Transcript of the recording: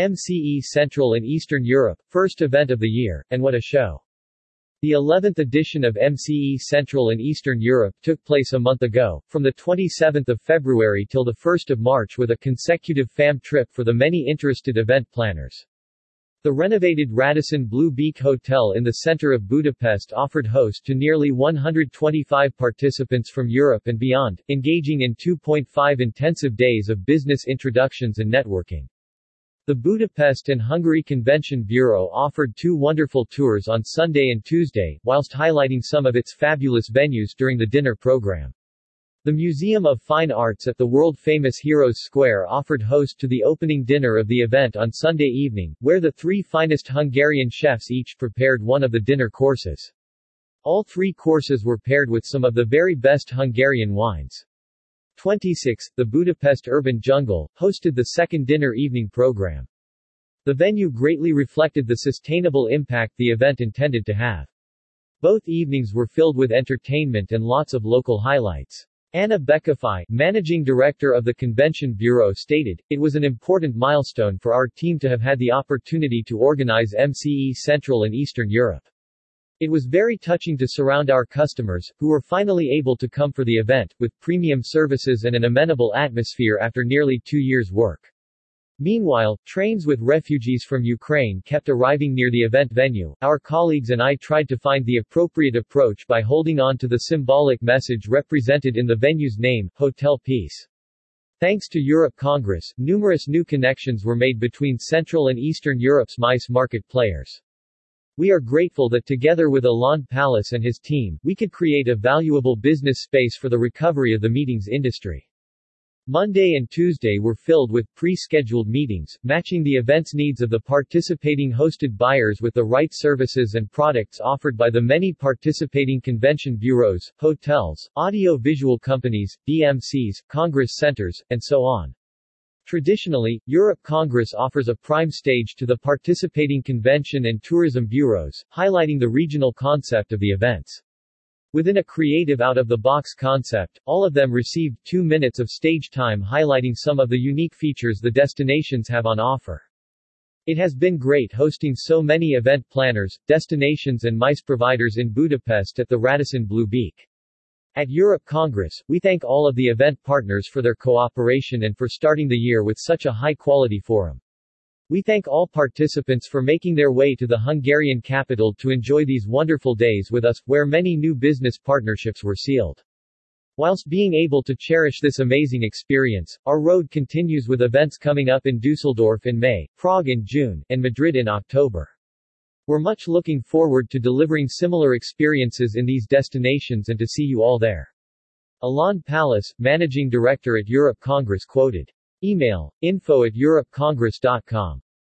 MCE Central and Eastern Europe, first event of the year, and what a show. The 11th edition of MCE Central and Eastern Europe took place a month ago, from the 27th of February till the 1st of March with a consecutive FAM trip for the many interested event planners. The renovated Radisson Blu Béke Hotel in the center of Budapest offered host to nearly 125 participants from Europe and beyond, engaging in 2.5 intensive days of business introductions and networking. The Budapest and Hungary Convention Bureau offered two wonderful tours on Sunday and Tuesday, whilst highlighting some of its fabulous venues during the dinner program. The Museum of Fine Arts at the world-famous Heroes Square offered host to the opening dinner of the event on Sunday evening, where the three finest Hungarian chefs each prepared one of the dinner courses. All three courses were paired with some of the very best Hungarian wines. 26, the Budapest Urban Jungle, hosted the second dinner evening program. The venue greatly reflected the sustainable impact the event intended to have. Both evenings were filled with entertainment and lots of local highlights. Anna Bekafai, managing director of the Convention Bureau stated, It was an important milestone for our team to have had the opportunity to organize MCE Central and Eastern Europe. It was very touching to surround our customers, who were finally able to come for the event, with premium services and an amenable atmosphere after nearly two years' work. Meanwhile, trains with refugees from Ukraine kept arriving near the event venue. Our colleagues and I tried to find the appropriate approach by holding on to the symbolic message represented in the venue's name, Hotel Peace. Thanks to Europe Congress, numerous new connections were made between Central and Eastern Europe's MICE market players. We are grateful that together with Alain Palace and his team, we could create a valuable business space for the recovery of the meetings industry. Monday and Tuesday were filled with pre-scheduled meetings, matching the event's needs of the participating hosted buyers with the right services and products offered by the many participating convention bureaus, hotels, audio-visual companies, DMCs, congress centers, and so on. Traditionally, Europe Congress offers a prime stage to the participating convention and tourism bureaus, highlighting the regional concept of the events. Within a creative out-of-the-box concept, all of them received two minutes of stage time highlighting some of the unique features the destinations have on offer. It has been great hosting so many event planners, destinations and MICE providers in Budapest at the Radisson Blu Béke. At Europe Congress, we thank all of the event partners for their cooperation and for starting the year with such a high-quality forum. We thank all participants for making their way to the Hungarian capital to enjoy these wonderful days with us, where many new business partnerships were sealed. Whilst being able to cherish this amazing experience, our road continues with events coming up in Dusseldorf in May, Prague in June, and Madrid in October. We're much looking forward to delivering similar experiences in these destinations and to see you all there. Alain Palace, Managing Director at Europe Congress quoted. Email, info at europecongress.com.